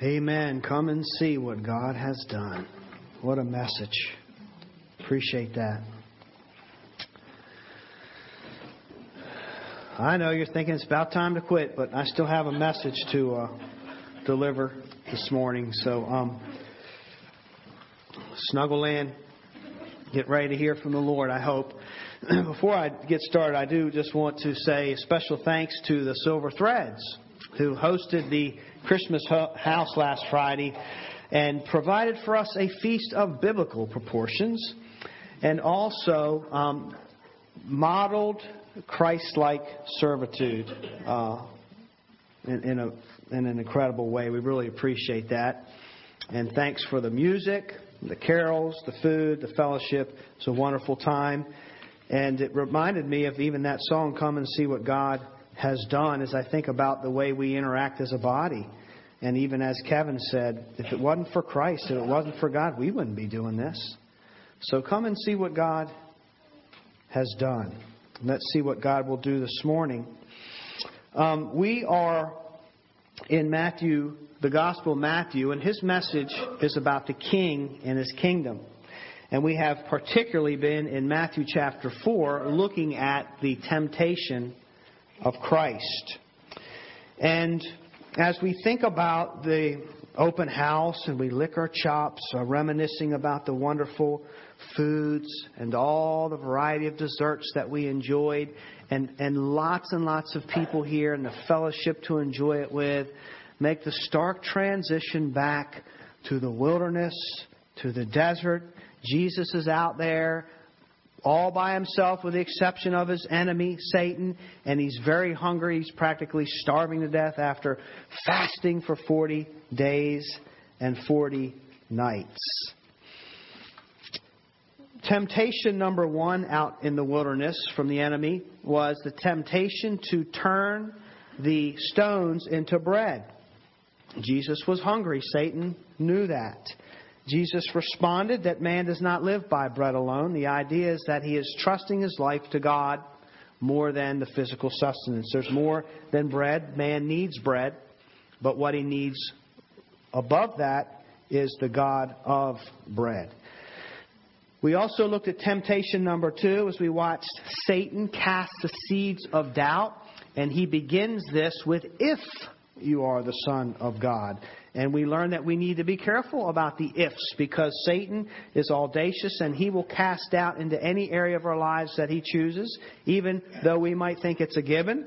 Amen. Come and see what God has done. What a message. Appreciate that. I know you're thinking it's about time to quit, but I still have a message to uh, deliver this morning. So, um, snuggle in, get ready to hear from the Lord, I hope. Before I get started, I do just want to say special thanks to the Silver Threads who hosted the Christmas house last Friday and provided for us a feast of biblical proportions and also um, modeled Christ like servitude uh, in, in, a, in an incredible way. We really appreciate that. And thanks for the music, the carols, the food, the fellowship. It's a wonderful time. And it reminded me of even that song, Come and See What God Has Done, as I think about the way we interact as a body. And even as Kevin said, if it wasn't for Christ, if it wasn't for God, we wouldn't be doing this. So come and see what God has done. Let's see what God will do this morning. Um, we are in Matthew, the Gospel of Matthew, and his message is about the King and his kingdom. And we have particularly been in Matthew chapter 4 looking at the temptation of Christ. And as we think about the open house and we lick our chops, uh, reminiscing about the wonderful foods and all the variety of desserts that we enjoyed, and, and lots and lots of people here and the fellowship to enjoy it with, make the stark transition back to the wilderness, to the desert. Jesus is out there all by himself with the exception of his enemy, Satan, and he's very hungry. He's practically starving to death after fasting for 40 days and 40 nights. Temptation number one out in the wilderness from the enemy was the temptation to turn the stones into bread. Jesus was hungry. Satan knew that. Jesus responded that man does not live by bread alone. The idea is that he is trusting his life to God more than the physical sustenance. There's more than bread. Man needs bread, but what he needs above that is the God of bread. We also looked at temptation number two as we watched Satan cast the seeds of doubt, and he begins this with if you are the Son of God. And we learn that we need to be careful about the ifs because Satan is audacious and he will cast doubt into any area of our lives that he chooses, even though we might think it's a given.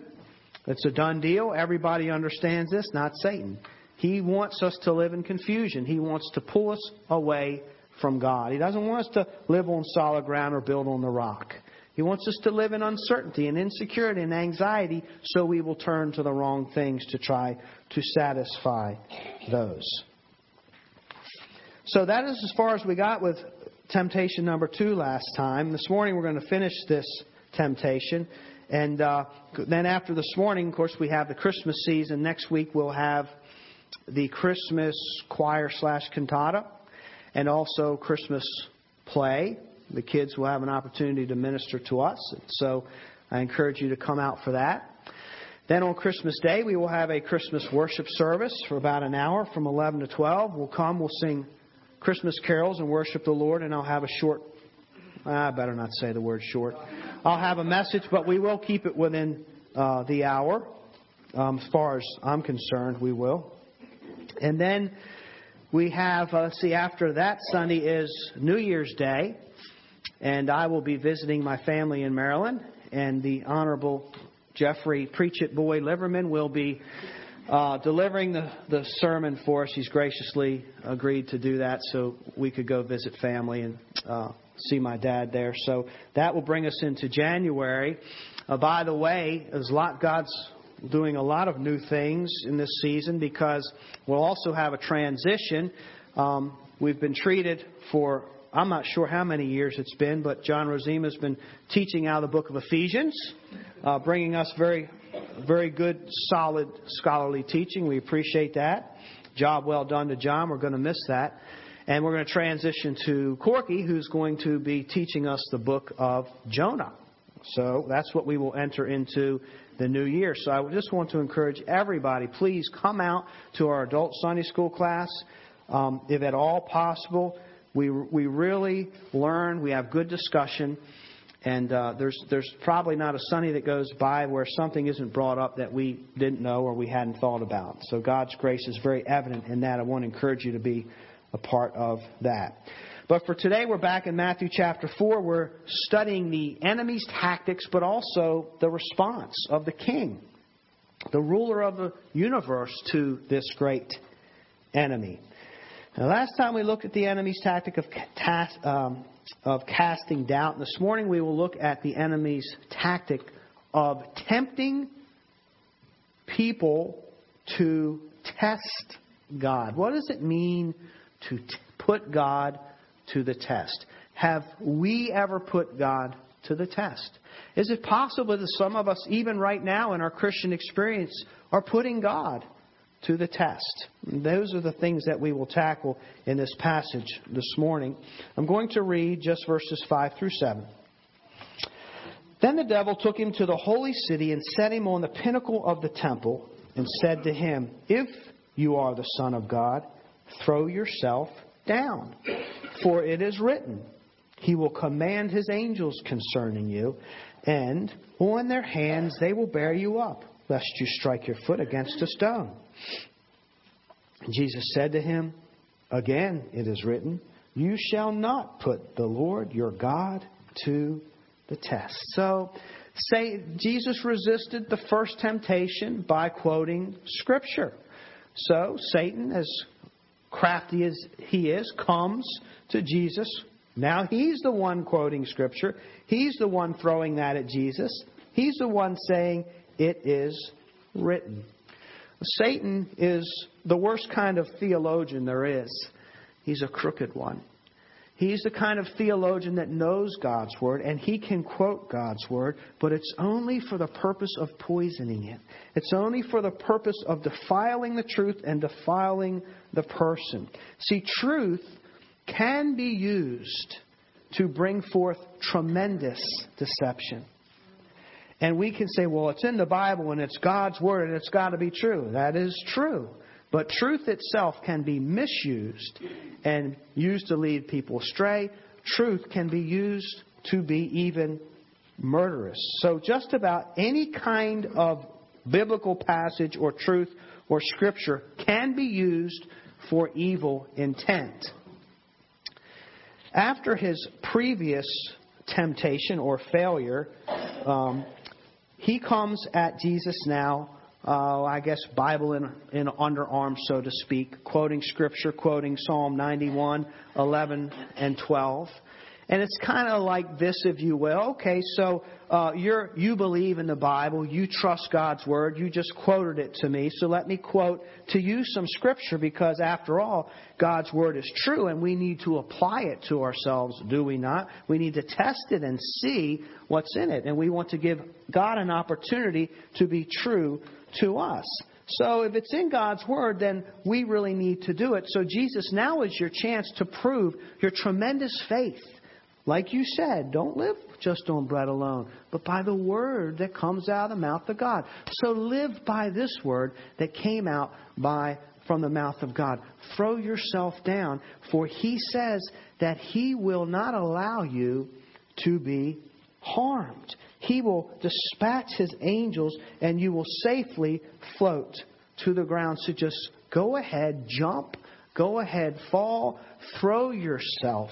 It's a done deal. Everybody understands this, not Satan. He wants us to live in confusion. He wants to pull us away from God. He doesn't want us to live on solid ground or build on the rock. He wants us to live in uncertainty and insecurity and anxiety, so we will turn to the wrong things to try to satisfy those. So that is as far as we got with temptation number two last time. This morning we're going to finish this temptation. And uh, then after this morning, of course, we have the Christmas season. Next week we'll have the Christmas choir slash cantata and also Christmas play the kids will have an opportunity to minister to us. So I encourage you to come out for that. Then on Christmas Day, we will have a Christmas worship service for about an hour from 11 to 12. We'll come, we'll sing Christmas carols and worship the Lord, and I'll have a short, I better not say the word short. I'll have a message, but we will keep it within uh, the hour. Um, as far as I'm concerned, we will. And then we have, uh, let's see, after that Sunday is New Year's Day and I will be visiting my family in Maryland. And the Honorable Jeffrey Preach It Boy Liverman will be uh, delivering the, the sermon for us. He's graciously agreed to do that so we could go visit family and uh, see my dad there. So that will bring us into January. Uh, by the way, there's a lot God's doing a lot of new things in this season because we'll also have a transition. Um, we've been treated for I'm not sure how many years it's been, but John Rosima has been teaching out of the book of Ephesians, uh, bringing us very, very good, solid scholarly teaching. We appreciate that. Job well done to John. We're going to miss that. And we're going to transition to Corky, who's going to be teaching us the book of Jonah. So that's what we will enter into the new year. So I just want to encourage everybody, please come out to our adult Sunday school class, um, if at all possible. We, we really learn, we have good discussion, and uh, there's, there's probably not a Sunday that goes by where something isn't brought up that we didn't know or we hadn't thought about. So God's grace is very evident in that. I want to encourage you to be a part of that. But for today, we're back in Matthew chapter 4. We're studying the enemy's tactics, but also the response of the king, the ruler of the universe, to this great enemy. Now, last time we looked at the enemy's tactic of, um, of casting doubt. This morning we will look at the enemy's tactic of tempting people to test God. What does it mean to t- put God to the test? Have we ever put God to the test? Is it possible that some of us, even right now in our Christian experience, are putting God to the test. Those are the things that we will tackle in this passage this morning. I'm going to read just verses 5 through 7. Then the devil took him to the holy city and set him on the pinnacle of the temple and said to him, If you are the Son of God, throw yourself down. For it is written, He will command His angels concerning you, and on their hands they will bear you up, lest you strike your foot against a stone. Jesus said to him, Again, it is written, You shall not put the Lord your God to the test. So, say Jesus resisted the first temptation by quoting Scripture. So, Satan, as crafty as he is, comes to Jesus. Now he's the one quoting Scripture. He's the one throwing that at Jesus. He's the one saying, It is written. Satan is the worst kind of theologian there is. He's a crooked one. He's the kind of theologian that knows God's Word and he can quote God's Word, but it's only for the purpose of poisoning it. It's only for the purpose of defiling the truth and defiling the person. See, truth can be used to bring forth tremendous deception. And we can say, well, it's in the Bible and it's God's Word and it's got to be true. That is true. But truth itself can be misused and used to lead people astray. Truth can be used to be even murderous. So, just about any kind of biblical passage or truth or scripture can be used for evil intent. After his previous temptation or failure, um, he comes at Jesus now, uh, I guess, Bible in, in underarm, so to speak, quoting Scripture, quoting Psalm 91, 11, and 12. And it's kind of like this, if you will. Okay, so uh, you're, you believe in the Bible, you trust God's Word, you just quoted it to me, so let me quote to you some Scripture because, after all, God's Word is true and we need to apply it to ourselves, do we not? We need to test it and see what's in it. And we want to give God an opportunity to be true to us. So if it's in God's Word, then we really need to do it. So Jesus, now is your chance to prove your tremendous faith like you said, don't live just on bread alone, but by the word that comes out of the mouth of God. So live by this word that came out by from the mouth of God. Throw yourself down, for he says that he will not allow you to be harmed. He will dispatch his angels and you will safely float to the ground. So just go ahead, jump, go ahead, fall, throw yourself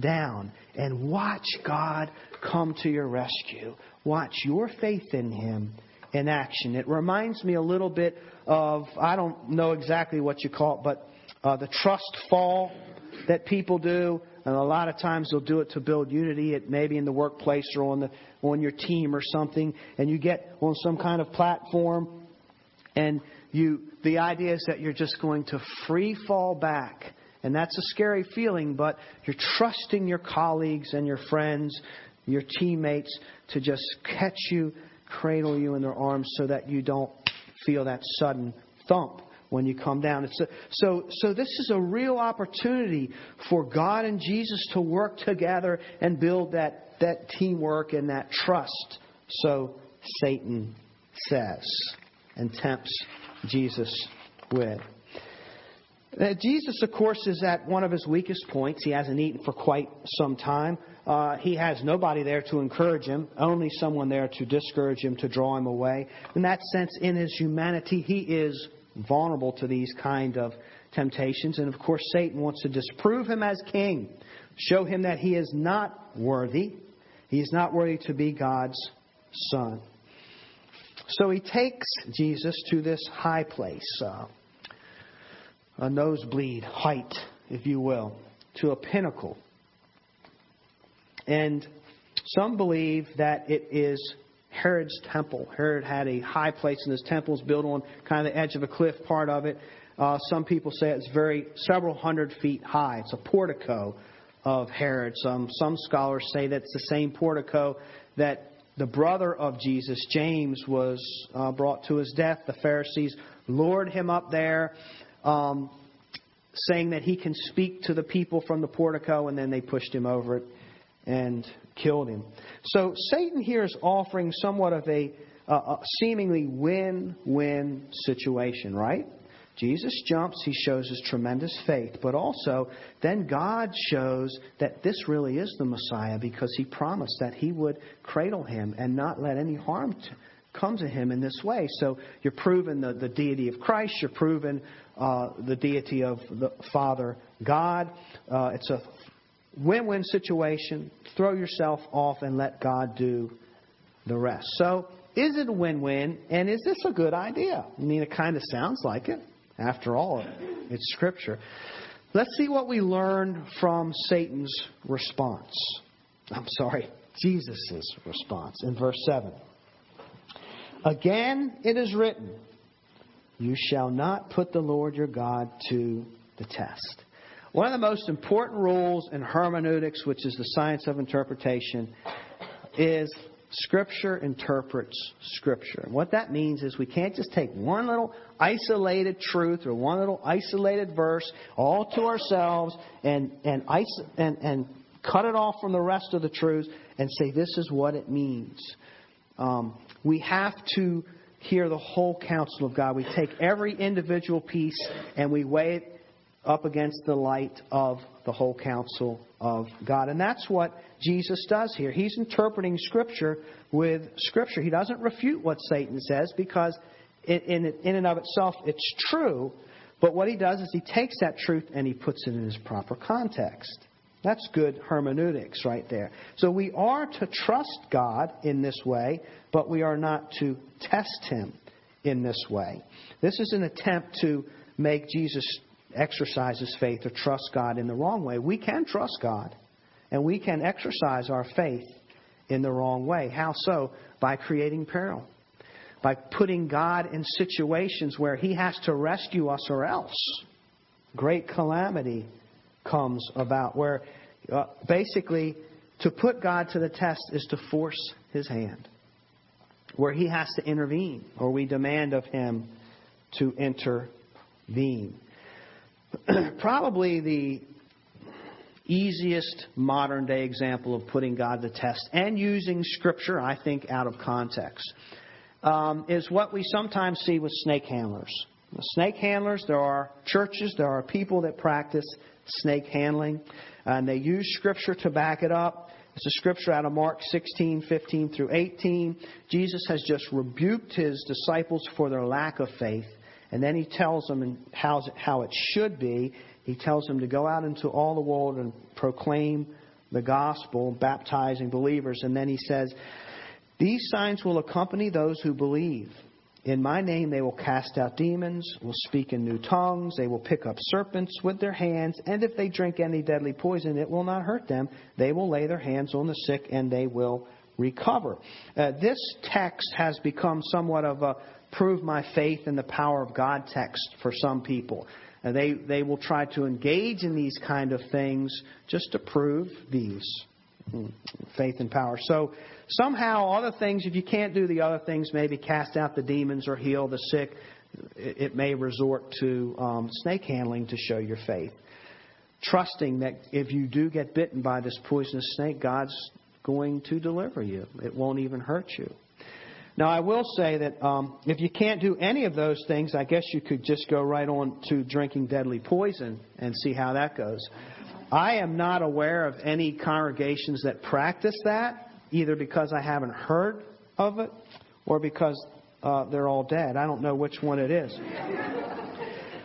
down and watch God come to your rescue. Watch your faith in Him in action. It reminds me a little bit of, I don't know exactly what you call it, but uh, the trust fall that people do. And a lot of times they'll do it to build unity, at maybe in the workplace or on the on your team or something. And you get on some kind of platform, and you the idea is that you're just going to free fall back and that's a scary feeling, but you're trusting your colleagues and your friends, your teammates to just catch you, cradle you in their arms so that you don't feel that sudden thump when you come down. A, so, so this is a real opportunity for God and Jesus to work together and build that, that teamwork and that trust. So Satan says and tempts Jesus with. Uh, Jesus, of course, is at one of his weakest points. He hasn't eaten for quite some time. Uh, he has nobody there to encourage him, only someone there to discourage him, to draw him away. In that sense, in his humanity, he is vulnerable to these kind of temptations. And of course, Satan wants to disprove him as king, show him that he is not worthy. He is not worthy to be God's son. So he takes Jesus to this high place, uh, a nosebleed height, if you will, to a pinnacle. And some believe that it is Herod's temple. Herod had a high place in his temple, it's built on kind of the edge of a cliff, part of it. Uh, some people say it's very several hundred feet high. It's a portico of Herod. Some some scholars say that it's the same portico that the brother of Jesus, James, was uh, brought to his death. The Pharisees lured him up there, um, saying that he can speak to the people from the portico, and then they pushed him over it and killed him. So Satan here is offering somewhat of a, a seemingly win win situation, right? Jesus jumps, he shows his tremendous faith, but also then God shows that this really is the Messiah because he promised that he would cradle him and not let any harm to, come to him in this way. So you're proving the, the deity of Christ, you're proving uh, the deity of the Father God. Uh, it's a win win situation. Throw yourself off and let God do the rest. So, is it a win win? And is this a good idea? I mean, it kind of sounds like it. After all, it's Scripture. Let's see what we learn from Satan's response. I'm sorry, Jesus' response in verse 7. Again, it is written, You shall not put the Lord your God to the test. One of the most important rules in hermeneutics, which is the science of interpretation, is Scripture interprets Scripture. And what that means is we can't just take one little isolated truth or one little isolated verse all to ourselves and, and, and, and cut it off from the rest of the truths and say this is what it means. Um, we have to hear the whole counsel of God. We take every individual piece and we weigh it up against the light of the whole counsel of God. And that's what Jesus does here. He's interpreting Scripture with Scripture. He doesn't refute what Satan says because, in, in, in and of itself, it's true. But what he does is he takes that truth and he puts it in its proper context. That's good hermeneutics right there. So we are to trust God in this way, but we are not to test him in this way. This is an attempt to make Jesus exercise his faith or trust God in the wrong way. We can trust God, and we can exercise our faith in the wrong way. How so? By creating peril. By putting God in situations where he has to rescue us or else. Great calamity comes about where uh, basically to put God to the test is to force his hand. Where he has to intervene or we demand of him to intervene. probably the easiest modern day example of putting God to test and using Scripture, I think, out of context, um, is what we sometimes see with snake handlers. The snake handlers, there are churches, there are people that practice snake handling, and they use Scripture to back it up. It's a scripture out of Mark 16, 15 through 18. Jesus has just rebuked his disciples for their lack of faith. And then he tells them how, how it should be. He tells them to go out into all the world and proclaim the gospel, baptizing believers. And then he says, These signs will accompany those who believe. In my name they will cast out demons, will speak in new tongues, they will pick up serpents with their hands, and if they drink any deadly poison, it will not hurt them. They will lay their hands on the sick and they will recover. Uh, this text has become somewhat of a prove my faith in the power of God text for some people. And they, they will try to engage in these kind of things just to prove these faith and power. So somehow other things, if you can't do the other things, maybe cast out the demons or heal the sick, it, may resort to um, snake handling to show your faith. Trusting that if you do get bitten by this poisonous snake, God's going to deliver you. It won't even hurt you. Now, I will say that um, if you can't do any of those things, I guess you could just go right on to drinking deadly poison and see how that goes. I am not aware of any congregations that practice that, either because I haven't heard of it or because uh, they're all dead. I don't know which one it is.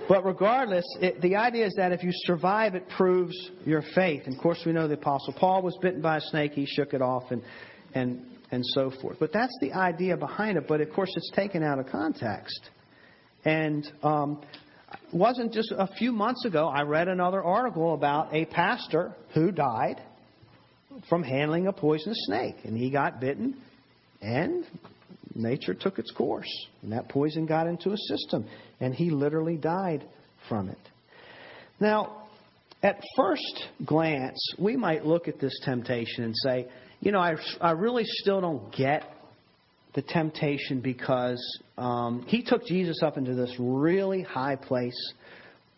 But regardless, it, the idea is that if you survive, it proves your faith. And of course, we know the Apostle Paul was bitten by a snake; he shook it off, and and and so forth. But that's the idea behind it. But of course, it's taken out of context. And um, wasn't just a few months ago, I read another article about a pastor who died from handling a poisonous snake. And he got bitten, and nature took its course. And that poison got into his system, and he literally died from it. Now, at first glance, we might look at this temptation and say, you know, I, I really still don't get the temptation because um, he took Jesus up into this really high place,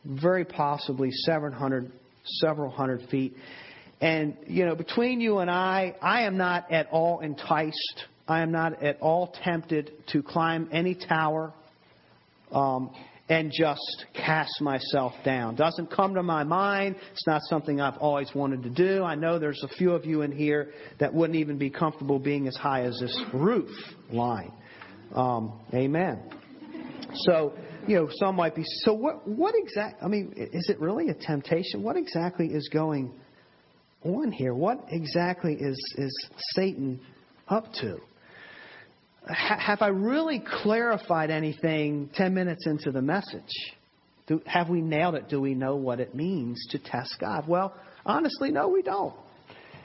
very possibly 700, several hundred feet. And, you know, between you and I, I am not at all enticed. I am not at all tempted to climb any tower. Um, and just cast myself down. Doesn't come to my mind. It's not something I've always wanted to do. I know there's a few of you in here that wouldn't even be comfortable being as high as this roof line. Um, amen. So, you know, some might be. So, what? What exact? I mean, is it really a temptation? What exactly is going on here? What exactly is is Satan up to? Have I really clarified anything 10 minutes into the message? Do, have we nailed it? Do we know what it means to test God? Well, honestly, no, we don't.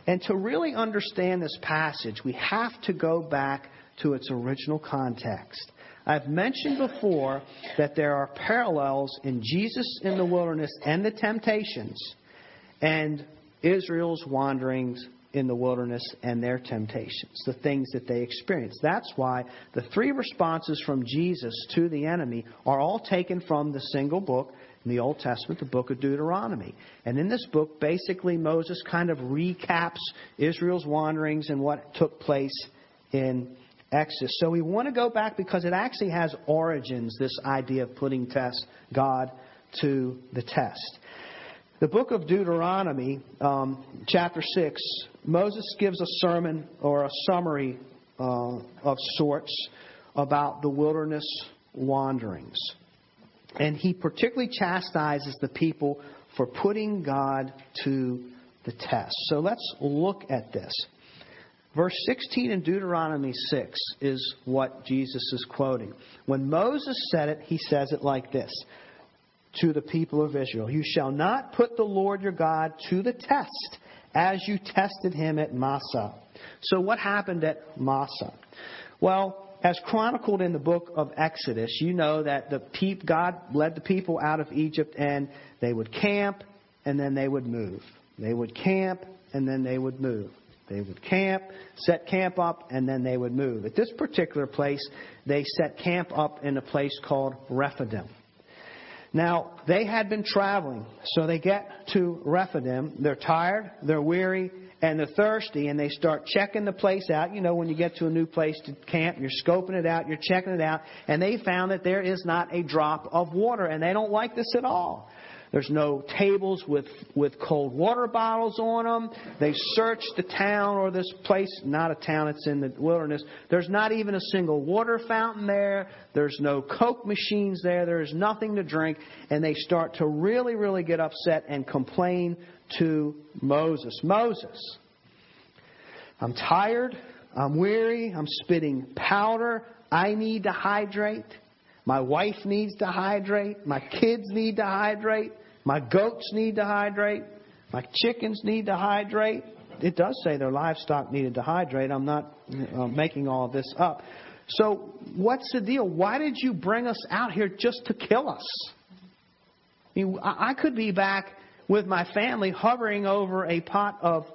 And to really understand this passage, we have to go back to its original context. I've mentioned before that there are parallels in Jesus in the wilderness and the temptations and Israel's wanderings in the wilderness and their temptations, the things that they experience. That's why the three responses from Jesus to the enemy are all taken from the single book in the Old Testament, the book of Deuteronomy. And in this book, basically, Moses kind of recaps Israel's wanderings and what took place in Exodus. So we want to go back because it actually has origins, this idea of putting test God to the test. The book of Deuteronomy, um, chapter 6, Moses gives a sermon or a summary uh, of sorts about the wilderness wanderings. And he particularly chastises the people for putting God to the test. So let's look at this. Verse 16 in Deuteronomy 6 is what Jesus is quoting. When Moses said it, he says it like this to the people of Israel. You shall not put the Lord your God to the test as you tested him at Massah. So, what happened at Massah? Well, as chronicled in the book of Exodus, you know that the peop, God led the people out of Egypt and they would camp and then they would move. They would camp and then they would move. They would camp, set camp up, and then they would move. At this particular place, they set camp up in a place called Rephidim. Now, they had been traveling, so they get to Rephidim. They're tired, they're weary, and they're thirsty, and they start checking the place out. You know, when you get to a new place to camp, you're scoping it out, you're checking it out, and they found that there is not a drop of water, and they don't like this at all. There's no tables with, with cold water bottles on them. They searched the town or this place, not a town, it's in the wilderness. There's not even a single water fountain there. There's no Coke machines there. There's nothing to drink. And they start to really, really get upset and complain to Moses. Moses, I'm tired. I'm weary. I'm spitting powder. I need to hydrate. My wife needs to hydrate. My kids need to hydrate. My goats need to hydrate. My chickens need to hydrate. It does say their livestock needed to hydrate. I'm not uh, making all this up. So, what's the deal? Why did you bring us out here just to kill us? I, mean, I could be back with my family hovering over a pot of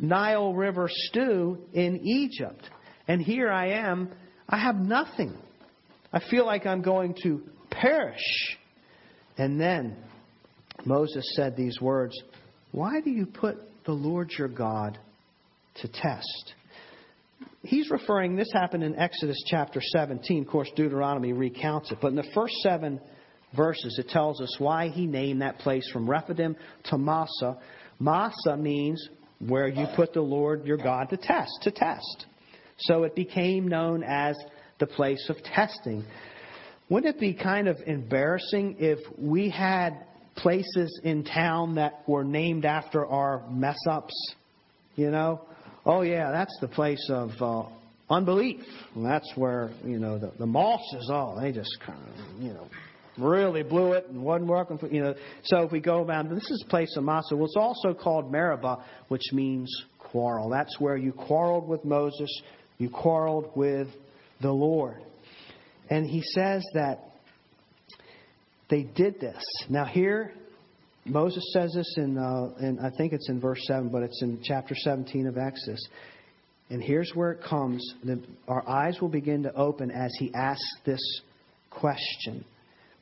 Nile River stew in Egypt. And here I am. I have nothing. I feel like I'm going to perish. And then Moses said these words Why do you put the Lord your God to test? He's referring, this happened in Exodus chapter 17. Of course, Deuteronomy recounts it. But in the first seven verses, it tells us why he named that place from Rephidim to Massah. Massah means where you put the Lord your God to test, to test. So it became known as the place of testing. Wouldn't it be kind of embarrassing if we had places in town that were named after our mess ups? You know? Oh, yeah, that's the place of uh, unbelief. That's where, you know, the, the mosses, oh, they just kind of, you know, really blew it and wasn't working for, you know. So if we go around, this is place of Massah. Well, it's also called Meribah, which means quarrel. That's where you quarreled with Moses, you quarreled with the Lord. And he says that they did this. Now, here, Moses says this in, uh, in, I think it's in verse 7, but it's in chapter 17 of Exodus. And here's where it comes. Our eyes will begin to open as he asks this question,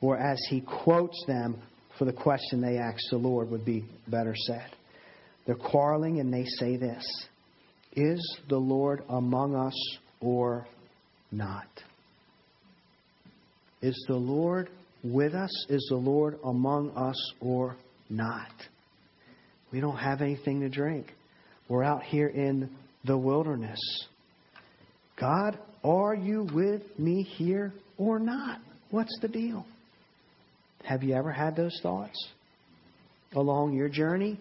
or as he quotes them for the question they asked the Lord, would be better said. They're quarreling and they say this Is the Lord among us or not? Is the Lord with us? Is the Lord among us or not? We don't have anything to drink. We're out here in the wilderness. God, are you with me here or not? What's the deal? Have you ever had those thoughts along your journey?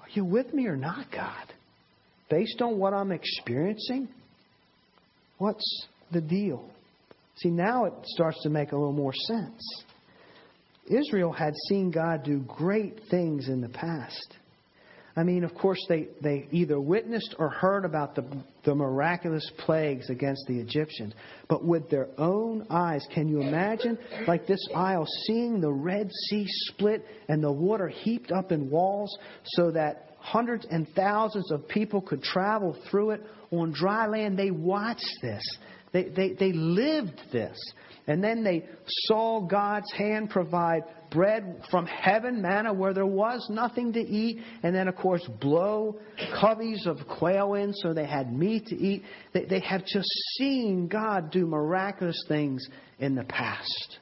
Are you with me or not, God? Based on what I'm experiencing, what's the deal? See, now it starts to make a little more sense. Israel had seen God do great things in the past. I mean, of course, they, they either witnessed or heard about the, the miraculous plagues against the Egyptians. But with their own eyes, can you imagine, like this isle, seeing the Red Sea split and the water heaped up in walls so that hundreds and thousands of people could travel through it on dry land? They watched this. They, they, they lived this. And then they saw God's hand provide bread from heaven, manna where there was nothing to eat, and then, of course, blow coveys of quail in so they had meat to eat. They, they have just seen God do miraculous things in the past.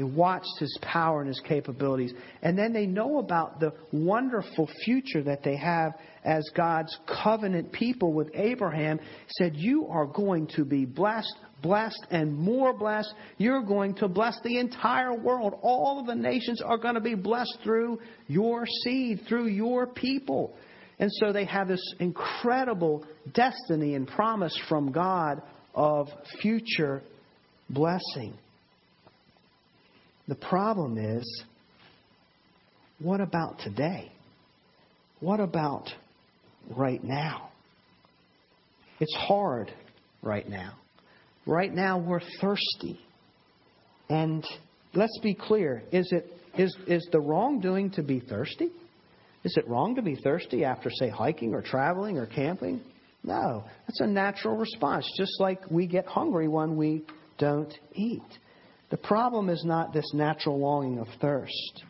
They watched his power and his capabilities. And then they know about the wonderful future that they have as God's covenant people with Abraham. Said, You are going to be blessed, blessed, and more blessed. You're going to bless the entire world. All of the nations are going to be blessed through your seed, through your people. And so they have this incredible destiny and promise from God of future blessing. The problem is, what about today? What about right now? It's hard right now. Right now, we're thirsty. And let's be clear is, it, is, is the wrongdoing to be thirsty? Is it wrong to be thirsty after, say, hiking or traveling or camping? No. That's a natural response, just like we get hungry when we don't eat. The problem is not this natural longing of thirst.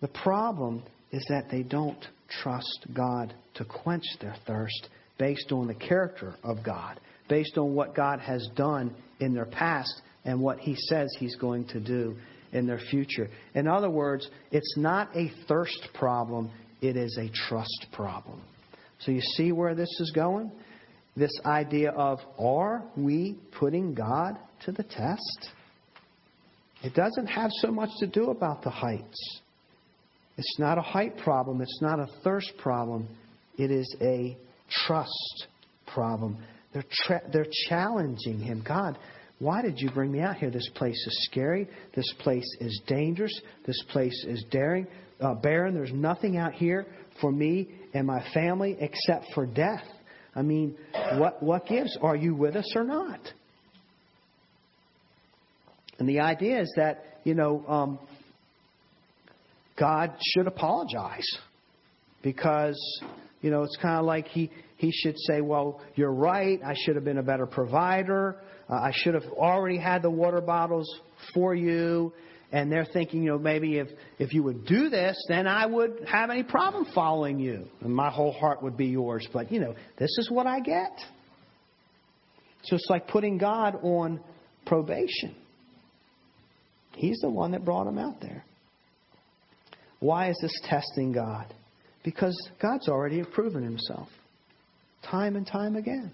The problem is that they don't trust God to quench their thirst based on the character of God, based on what God has done in their past and what He says He's going to do in their future. In other words, it's not a thirst problem, it is a trust problem. So you see where this is going? This idea of are we putting God to the test? It doesn't have so much to do about the heights. It's not a height problem. It's not a thirst problem. It is a trust problem. They're, tra- they're challenging him. God, why did you bring me out here? This place is scary. This place is dangerous. This place is daring, uh, barren. There's nothing out here for me and my family except for death. I mean, what, what gives? Are you with us or not? And the idea is that, you know, um, God should apologize because, you know, it's kind of like he, he should say, well, you're right. I should have been a better provider. uh, I should have already had the water bottles for you. And they're thinking, you know, maybe if, if you would do this, then I would have any problem following you. And my whole heart would be yours. But, you know, this is what I get. So it's like putting God on probation. He's the one that brought him out there. Why is this testing God? Because God's already proven himself time and time again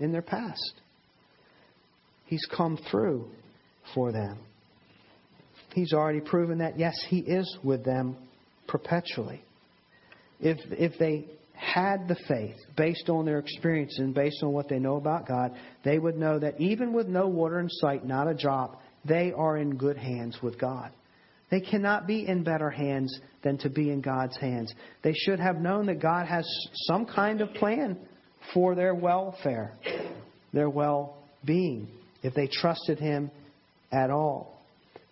in their past. He's come through for them. He's already proven that, yes, He is with them perpetually. If, if they had the faith based on their experience and based on what they know about God, they would know that even with no water in sight, not a drop, they are in good hands with God. They cannot be in better hands than to be in God's hands. They should have known that God has some kind of plan for their welfare, their well being, if they trusted Him at all.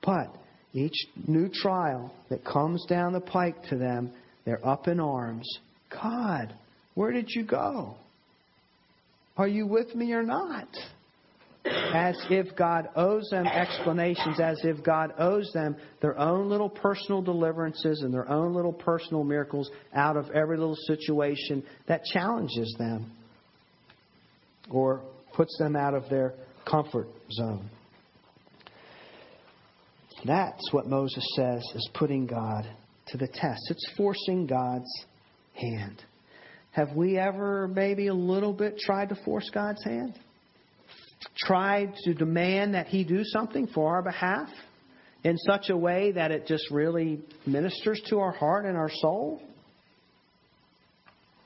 But each new trial that comes down the pike to them, they're up in arms. God, where did you go? Are you with me or not? As if God owes them explanations, as if God owes them their own little personal deliverances and their own little personal miracles out of every little situation that challenges them or puts them out of their comfort zone. That's what Moses says is putting God to the test. It's forcing God's hand. Have we ever maybe a little bit tried to force God's hand? Tried to demand that He do something for our behalf in such a way that it just really ministers to our heart and our soul?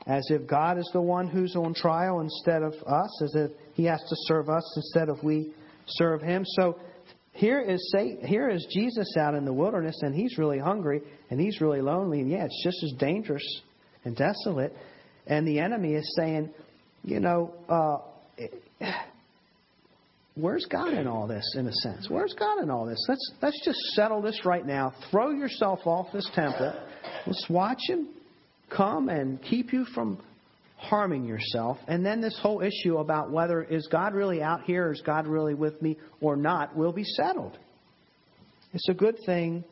As if God is the one who's on trial instead of us, as if He has to serve us instead of we serve Him. So here is here is Jesus out in the wilderness, and he's really hungry and he's really lonely, and yeah, it's just as dangerous and desolate. And the enemy is saying, you know, uh, where's God in all this? In a sense, where's God in all this? Let's let's just settle this right now. Throw yourself off this temple. Let's watch him come and keep you from harming yourself. And then this whole issue about whether is God really out here is God really with me or not will be settled. It's a good thing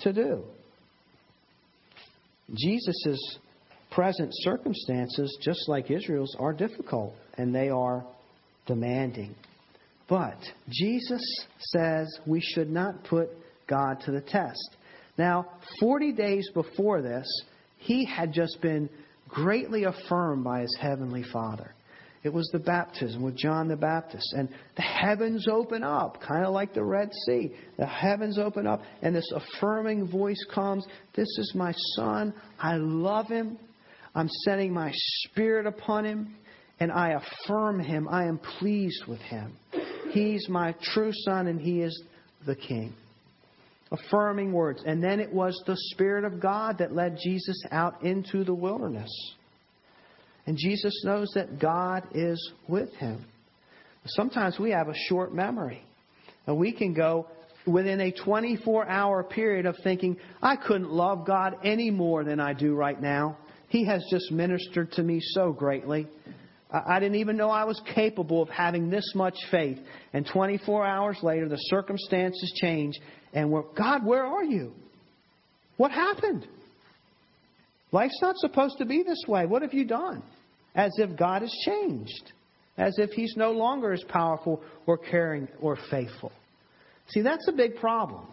to do. Jesus' present circumstances, just like Israel's, are difficult and they are demanding. But Jesus says we should not put God to the test. Now, 40 days before this, he had just been greatly affirmed by his heavenly Father. It was the baptism with John the Baptist. And the heavens open up, kind of like the Red Sea. The heavens open up, and this affirming voice comes This is my Son. I love him. I'm sending my Spirit upon him, and I affirm him. I am pleased with him. He's my true Son, and he is the King affirming words. And then it was the Spirit of God that led Jesus out into the wilderness. And Jesus knows that God is with him. Sometimes we have a short memory. And we can go within a 24 hour period of thinking, I couldn't love God any more than I do right now. He has just ministered to me so greatly. I didn't even know I was capable of having this much faith. And 24 hours later, the circumstances change, and we're, God, where are you? What happened? Life's not supposed to be this way. What have you done? As if God has changed, as if He's no longer as powerful or caring or faithful. See, that's a big problem.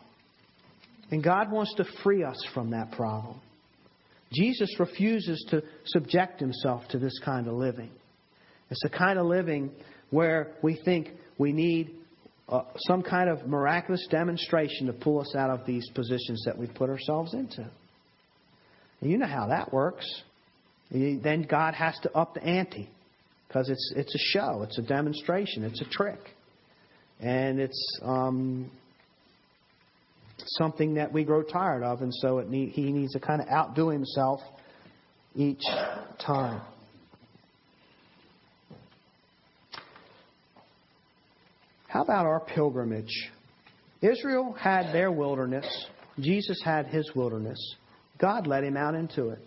And God wants to free us from that problem. Jesus refuses to subject himself to this kind of living. It's the kind of living where we think we need uh, some kind of miraculous demonstration to pull us out of these positions that we've put ourselves into. And you know how that works. Then God has to up the ante because it's it's a show, it's a demonstration, it's a trick, and it's um, something that we grow tired of, and so need, he needs to kind of outdo himself each time. How about our pilgrimage? Israel had their wilderness. Jesus had his wilderness. God led him out into it.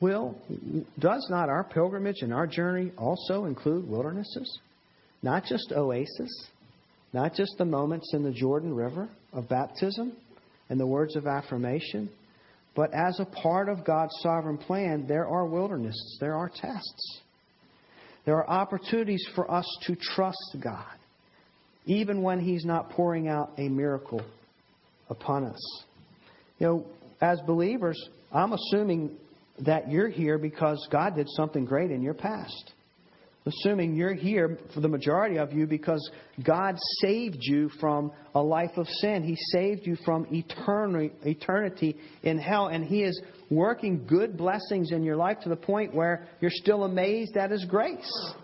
Well, does not our pilgrimage and our journey also include wildernesses? Not just oases, not just the moments in the Jordan River of baptism and the words of affirmation, but as a part of God's sovereign plan, there are wildernesses, there are tests. There are opportunities for us to trust God, even when He's not pouring out a miracle upon us. You know, as believers, I'm assuming that you're here because God did something great in your past assuming you're here for the majority of you because God saved you from a life of sin. He saved you from eternity in hell, and He is working good blessings in your life to the point where you're still amazed at His grace.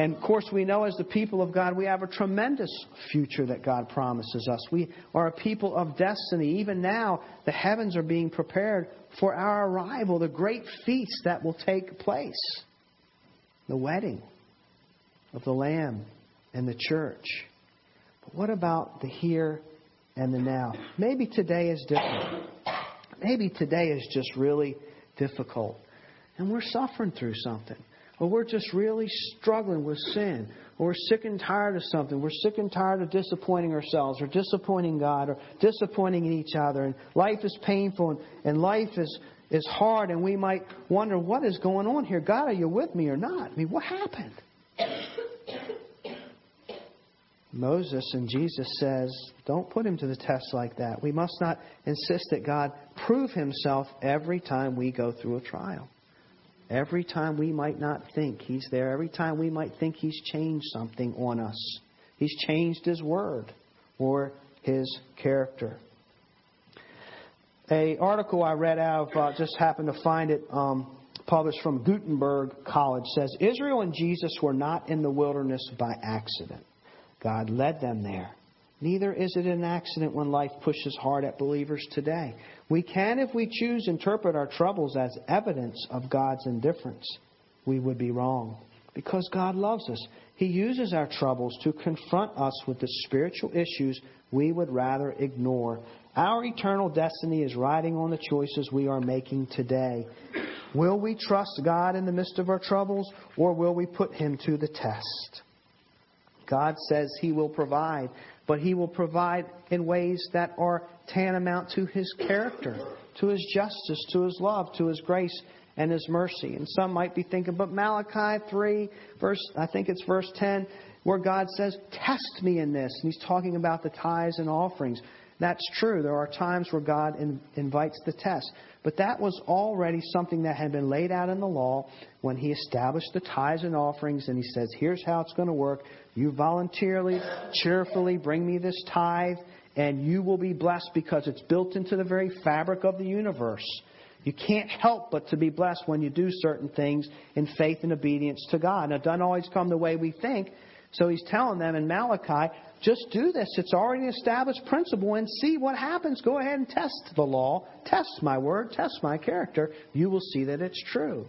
And of course, we know as the people of God, we have a tremendous future that God promises us. We are a people of destiny. Even now, the heavens are being prepared for our arrival, the great feast that will take place the wedding of the Lamb and the church. But what about the here and the now? Maybe today is different. Maybe today is just really difficult. And we're suffering through something. Or we're just really struggling with sin. Or we're sick and tired of something. We're sick and tired of disappointing ourselves or disappointing God or disappointing each other. And life is painful and, and life is, is hard, and we might wonder, what is going on here? God, are you with me or not? I mean, what happened? Moses and Jesus says, don't put him to the test like that. We must not insist that God prove himself every time we go through a trial. Every time we might not think he's there, every time we might think he's changed something on us. He's changed his word or his character a article I read out of, uh, just happened to find it, um, published from Gutenberg College, says Israel and Jesus were not in the wilderness by accident. God led them there. Neither is it an accident when life pushes hard at believers today. We can, if we choose, interpret our troubles as evidence of God's indifference. We would be wrong. Because God loves us, He uses our troubles to confront us with the spiritual issues we would rather ignore our eternal destiny is riding on the choices we are making today. Will we trust God in the midst of our troubles, or will we put Him to the test? God says He will provide, but He will provide in ways that are tantamount to His character, to His justice, to His love, to His grace, and His mercy. And some might be thinking, but Malachi 3, verse, I think it's verse 10, where God says, Test me in this. And He's talking about the tithes and offerings. That's true. There are times where God in, invites the test. But that was already something that had been laid out in the law when He established the tithes and offerings, and He says, Here's how it's going to work. You voluntarily, cheerfully bring me this tithe, and you will be blessed because it's built into the very fabric of the universe. You can't help but to be blessed when you do certain things in faith and obedience to God. Now, it doesn't always come the way we think. So he's telling them in Malachi, just do this. It's already an established principle and see what happens. Go ahead and test the law. Test my word. Test my character. You will see that it's true.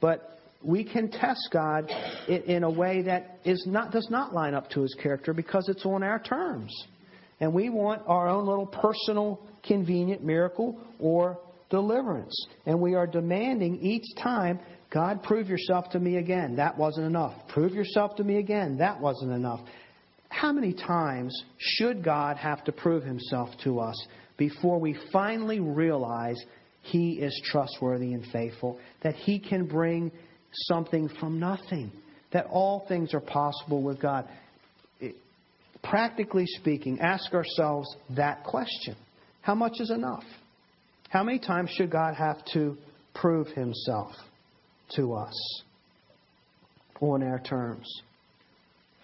But we can test God in a way that is not, does not line up to his character because it's on our terms. And we want our own little personal, convenient miracle or deliverance. And we are demanding each time God, prove yourself to me again. That wasn't enough. Prove yourself to me again. That wasn't enough. How many times should God have to prove himself to us before we finally realize he is trustworthy and faithful, that he can bring something from nothing, that all things are possible with God? Practically speaking, ask ourselves that question How much is enough? How many times should God have to prove himself to us on our terms?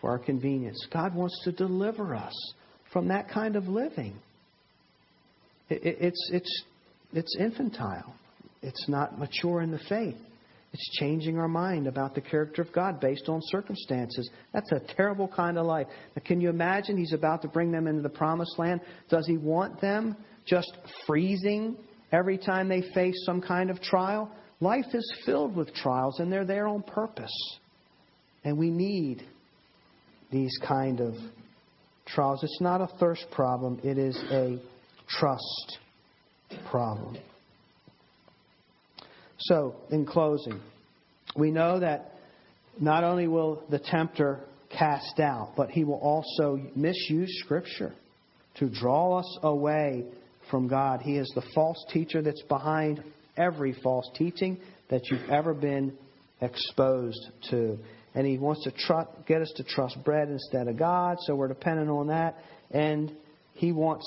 for our convenience. God wants to deliver us from that kind of living. it's, it's, it's infantile, it's not mature in the faith. It's changing our mind about the character of God based on circumstances. That's a terrible kind of life. Now, can you imagine he's about to bring them into the promised land? Does he want them just freezing every time they face some kind of trial? Life is filled with trials, and they're there on purpose. And we need these kind of trials. It's not a thirst problem, it is a trust problem. So, in closing, we know that not only will the tempter cast out, but he will also misuse Scripture to draw us away from God. He is the false teacher that's behind every false teaching that you've ever been exposed to. And he wants to tr- get us to trust bread instead of God, so we're dependent on that. And he wants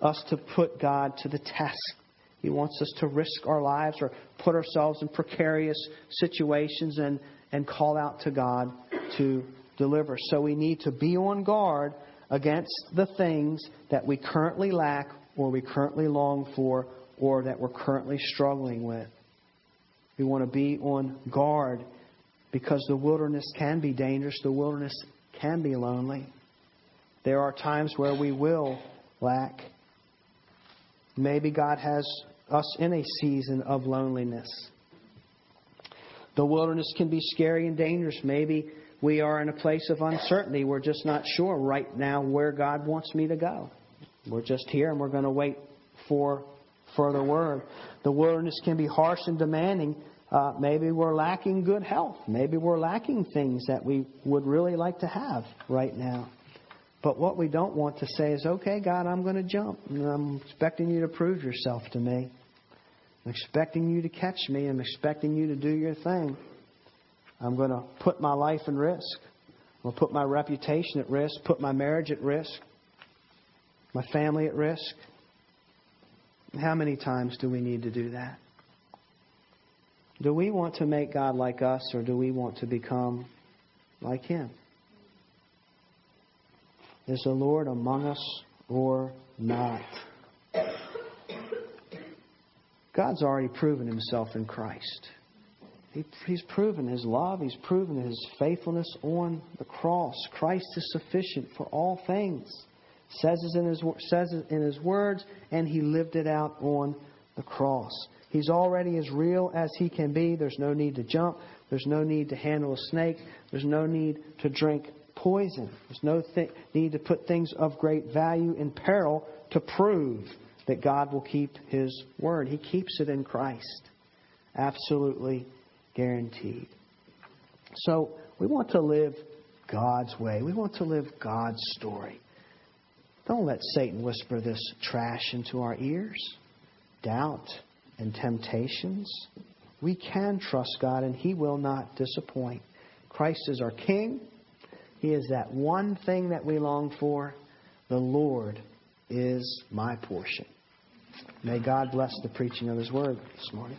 us to put God to the test. He wants us to risk our lives or put ourselves in precarious situations and, and call out to God to deliver. So we need to be on guard against the things that we currently lack or we currently long for or that we're currently struggling with. We want to be on guard because the wilderness can be dangerous, the wilderness can be lonely. There are times where we will lack. Maybe God has us in a season of loneliness. The wilderness can be scary and dangerous. Maybe we are in a place of uncertainty. We're just not sure right now where God wants me to go. We're just here and we're going to wait for further word. The wilderness can be harsh and demanding. Uh, maybe we're lacking good health. Maybe we're lacking things that we would really like to have right now. But what we don't want to say is, okay, God, I'm going to jump. I'm expecting you to prove yourself to me. I'm expecting you to catch me. I'm expecting you to do your thing. I'm going to put my life in risk. I'm going to put my reputation at risk, put my marriage at risk, my family at risk. How many times do we need to do that? Do we want to make God like us or do we want to become like Him? Is the Lord among us or not? God's already proven Himself in Christ. He, he's proven His love. He's proven His faithfulness on the cross. Christ is sufficient for all things. Says it in His, says it in his words, and He lived it out on the cross. He's already as real as He can be. There's no need to jump. There's no need to handle a snake. There's no need to drink poison. There's no th- need to put things of great value in peril to prove that God will keep His word. He keeps it in Christ. Absolutely guaranteed. So we want to live God's way. We want to live God's story. Don't let Satan whisper this trash into our ears. Doubt and temptations. We can trust God and He will not disappoint. Christ is our King. He is that one thing that we long for. The Lord is my portion. May God bless the preaching of His word this morning.